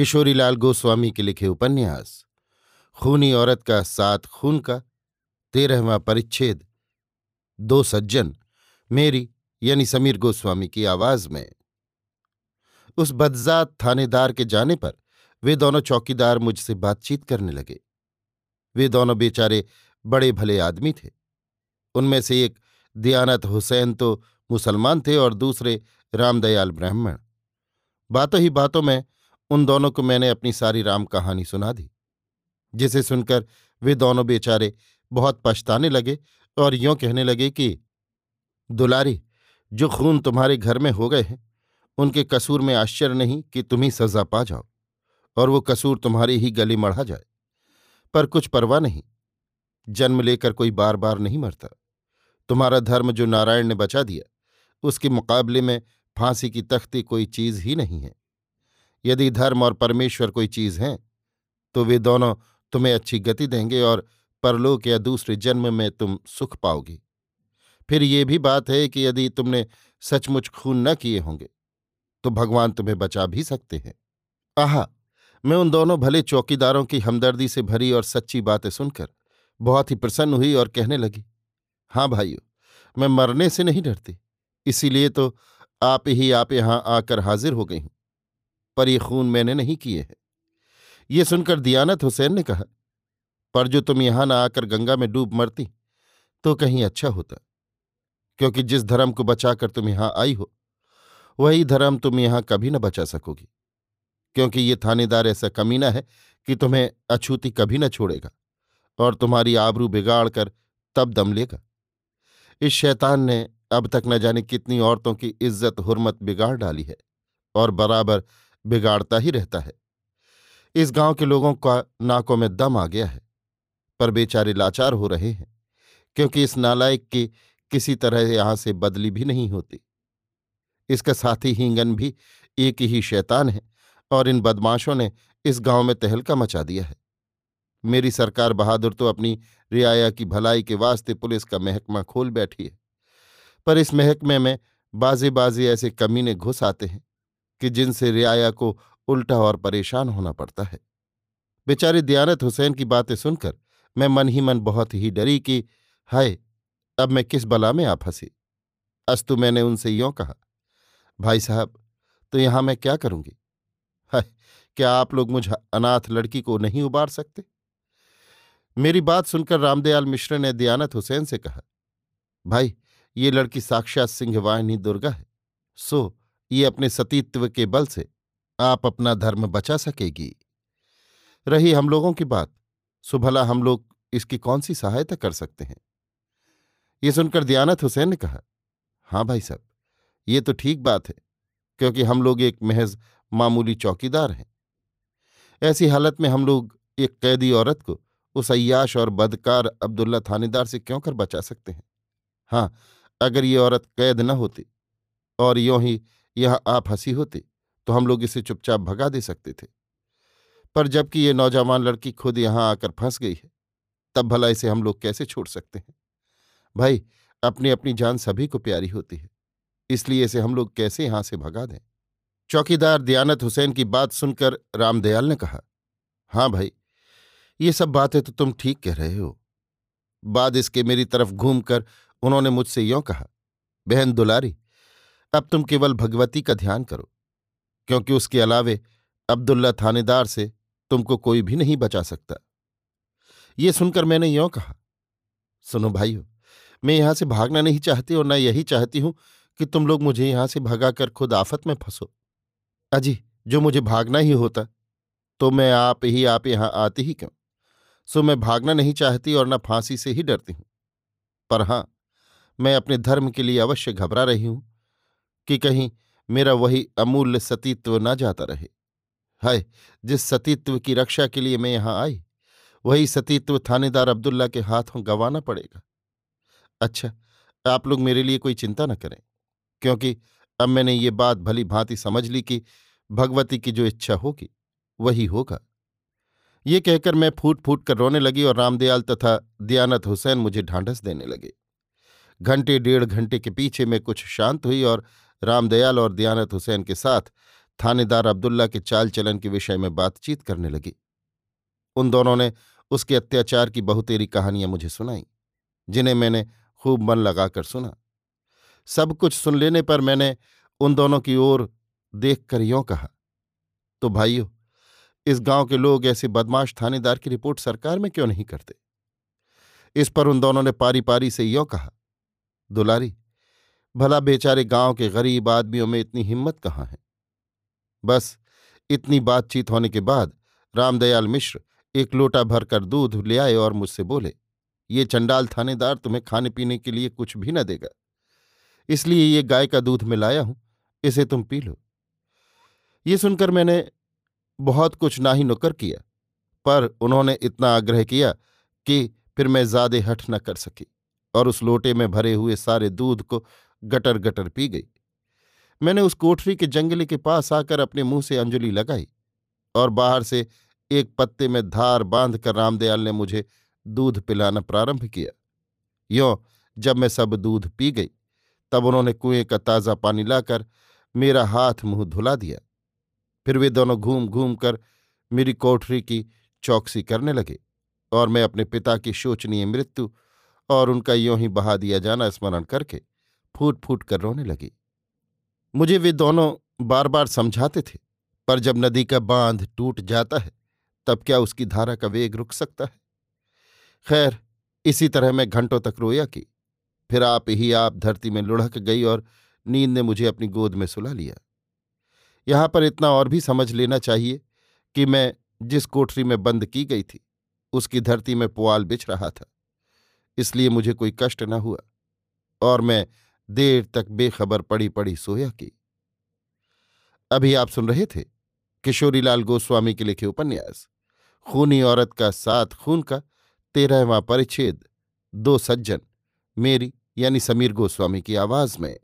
किशोरीलाल गोस्वामी के लिखे उपन्यास, खूनी औरत का सात खून का, तेरहवा परिच्छेद, दो सज्जन, मेरी यानी समीर गोस्वामी की आवाज़ में। उस बदजात थानेदार के जाने पर वे दोनों चौकीदार मुझसे बातचीत करने लगे। वे दोनों बेचारे बड़े भले आदमी थे। उनमें से एक दयानत हुसैन तो मुसलमान थे और दूसरे रामदयाल ब्राह्मण। बातों ही बातों में उन दोनों को मैंने अपनी सारी राम कहानी सुना दी। जिसे सुनकर वे दोनों बेचारे बहुत पछताने लगे और यों कहने लगे कि, दुलारी, जो खून तुम्हारे घर में हो गए हैं, उनके कसूर में आश्चर्य नहीं कि तुम ही सजा पा जाओ और वो कसूर तुम्हारी ही गली मढ़ा जाए। पर कुछ परवाह नहीं। जन्म लेकर कोई बार बार नहीं मरता। तुम्हारा धर्म जो नारायण ने बचा दिया, उसके मुकाबले में फांसी की तख्ती कोई चीज़ ही नहीं है। यदि धर्म और परमेश्वर कोई चीज़ हैं तो वे दोनों तुम्हें अच्छी गति देंगे और परलोक या दूसरे जन्म में तुम सुख पाओगी। फिर ये भी बात है कि यदि तुमने सचमुच खून न किए होंगे तो भगवान तुम्हें बचा भी सकते हैं। आहा, मैं उन दोनों भले चौकीदारों की हमदर्दी से भरी और सच्ची बातें सुनकर बहुत ही प्रसन्न हुई और कहने लगी हाँ भाइयों, मैं मरने से नहीं डरती, इसीलिए तो आप ही आप यहाँ आकर हाजिर हो गई हूँ। पर ये खून मैंने नहीं किए हैं। ये सुनकर दियानत हुसैन ने कहा, पर जो तुम यहाँ ना आकर गंगा में डूब मरती तो कहीं अच्छा होता। क्योंकि जिस धर्म को बचाकर तुम यहाँ आई हो, वही धर्म तुम यहाँ कभी न बचा सकोगी। क्योंकि ये थानेदार ऐसा कमीना है कि तुम्हें अछूती कभी न छोड़ेगा और तुम्हारी आबरू बिगाड़ कर तब दम लेगा। इस शैतान ने अब तक न जाने कितनी औरतों की इज़्ज़त, हुरमत बिगाड़ डाली है और बराबर बिगाड़ता ही रहता है। इस गाँव के लोगों का नाकों में दम आ गया है, पर बेचारे लाचार हो रहे हैं, क्योंकि इस नालायक की किसी तरह यहाँ से बदली भी नहीं होती। इसका साथी हींगन भी एक ही शैतान है और इन बदमाशों ने इस गाँव में तहलका मचा दिया है। मेरी सरकार बहादुर तो अपनी रियाया की भलाई के वास्ते पुलिस का महकमा खोल बैठी है, पर इस महकमे में बाजे बाजे ऐसे कमीने घुस आते हैं। कि जिनसे रियाया को उल्टा और परेशान होना पड़ता है। बेचारे दयानत हुसैन की बातें सुनकर मैं मन ही मन बहुत ही डरी कि, हाय, अब मैं किस बला में आ फंसी? अस्तु मैंने उनसे यों कहा, भाई साहब तो यहाँ मैं क्या करूँगी? हाय, क्या आप लोग मुझ अनाथ लड़की को नहीं उबार सकते? मेरी बात सुनकर रामदयाल मिश्र ने दयानत हुसैन से कहा, भाई, ये लड़की साक्षात सिंहवाहिनी दुर्गा है। सो ये अपने सतीत्व के बल से आप अपना धर्म बचा सकेगी। रही हम लोगों की बात सुभला हम लोग इसकी कौन सी सहायता कर सकते हैं? ये सुनकर दयानत हुसैन ने कहा हाँ भाई साहब, ये तो ठीक बात है, क्योंकि हम लोग एक महज मामूली चौकीदार हैं। ऐसी हालत में हम लोग एक कैदी औरत को उस अयाश और बदकार अब्दुल्ला थानेदार से क्यों कर बचा सकते हैं? हाँ अगर ये औरत कैद न होती और यों ही यह आप हँसी होती तो हम लोग इसे चुपचाप भगा दे सकते थे। पर जबकि ये नौजवान लड़की खुद यहाँ आकर फंस गई है, तब भला इसे हम लोग कैसे छोड़ सकते हैं? भाई अपनी अपनी जान सभी को प्यारी होती है, इसलिए इसे हम लोग कैसे यहाँ से भगा दें? चौकीदार दयानत हुसैन की बात सुनकर रामदयाल ने कहा, हाँ भाई, ये सब बातें तो तुम ठीक कह रहे हो। बाद इसके मेरी तरफ़ घूमकर उन्होंने मुझसे यों कहा, बहन दुलारी अब तुम केवल भगवती का ध्यान करो, क्योंकि उसके अलावे अब्दुल्ला थानेदार से तुमको कोई भी नहीं बचा सकता। ये सुनकर मैंने यों कहा, सुनो भाइयों, मैं यहाँ से भागना नहीं चाहती और न यही चाहती हूँ कि तुम लोग मुझे यहाँ से भगाकर खुद आफत में फंसो। अजी, जो मुझे भागना ही होता तो मैं आप ही, आप यहाँ आती ही क्यों? सो मैं भागना नहीं चाहती और न फांसी से ही डरती हूँ। पर हाँ, मैं अपने धर्म के लिए अवश्य घबरा रही हूँ कि कहीं मेरा वही अमूल्य सतीत्व न जाता रहे। हाय, जिस सतीत्व की रक्षा के लिए मैं यहाँ आई, वही सतीत्व थानेदार अब्दुल्ला के हाथों गंवाना पड़ेगा। अच्छा आप लोग मेरे लिए कोई चिंता न करें, क्योंकि अब मैंने ये बात भली भांति समझ ली कि भगवती की जो इच्छा होगी, वही होगा। ये कहकर मैं फूट फूट कर रोने लगी और रामदयाल तथा दयानत हुसैन मुझे ढांढस देने लगे। घंटे डेढ़ घंटे के पीछे मैं कुछ शांत हुई और रामदयाल और दयानत हुसैन के साथ थानेदार अब्दुल्ला के चाल चलन के विषय में बातचीत करने लगी। उन दोनों ने उसके अत्याचार की बहुतेरी कहानियाँ मुझे सुनाई, जिन्हें मैंने खूब मन लगाकर सुना। सब कुछ सुन लेने पर मैंने उन दोनों की ओर देखकर यों कहा तो भाइयों, इस गाँव के लोग ऐसे बदमाश थानेदार की रिपोर्ट सरकार में क्यों नहीं करते? इस पर उन दोनों ने पारी पारी से यों कहा, दुलारी भला बेचारे गाँव के गरीब आदमियों में इतनी हिम्मत कहाँ है? बस, इतनी बातचीत होने के बाद रामदयाल मिश्र एक लोटा भरकर दूध ले आए और मुझसे बोले, ये चंडाल थानेदार तुम्हें खाने पीने के लिए कुछ भी न देगा। इसलिए ये गाय का दूध में लाया हूँ, इसे तुम पी लो। ये सुनकर मैंने बहुत कुछ ना ही नुकर किया, पर उन्होंने इतना आग्रह किया कि फिर मैं ज़्यादा हठ न कर सकी और उस लोटे में भरे हुए सारे दूध को गटर गटर पी गई। मैंने उस कोठरी के जंगले के पास आकर अपने मुँह से अंजलि लगाई और बाहर से एक पत्ते में धार बाँध कर रामदयाल ने मुझे दूध पिलाना प्रारंभ किया। यों, जब मैं सब दूध पी गई, तब उन्होंने कुएँ का ताज़ा पानी लाकर मेरा हाथ मुँह धुला दिया। फिर वे दोनों घूम घूम कर मेरी कोठरी की चौकसी करने लगे और मैं अपने पिता की शोचनीय मृत्यु और उनका यों ही बहा दिया जाना स्मरण करके फूट फूट कर रोने लगी। मुझे वे दोनों बार बार समझाते थे, पर जब नदी का बाँध टूट जाता है, तब क्या उसकी धारा का वेग रुक सकता है? खैर, इसी तरह मैं घंटों तक रोया कि फिर आप ही आप धरती में लुढ़क गई और नींद ने मुझे अपनी गोद में सुला लिया। यहाँ पर इतना और भी समझ लेना चाहिए कि मैं जिस कोठरी में बंद की गई थी, उसकी धरती में पुआल बिछ रहा था, इसलिए मुझे कोई कष्ट न हुआ, और मैं देर तक बेखबर पड़ी पड़ी सोया की। अभी आप सुन रहे थे किशोरीलाल गोस्वामी के लिखे उपन्यास, खूनी औरत का साथ खून का तेरहवा परिच्छेद, दो सज्जन, मेरी यानी समीर गोस्वामी की आवाज़ में।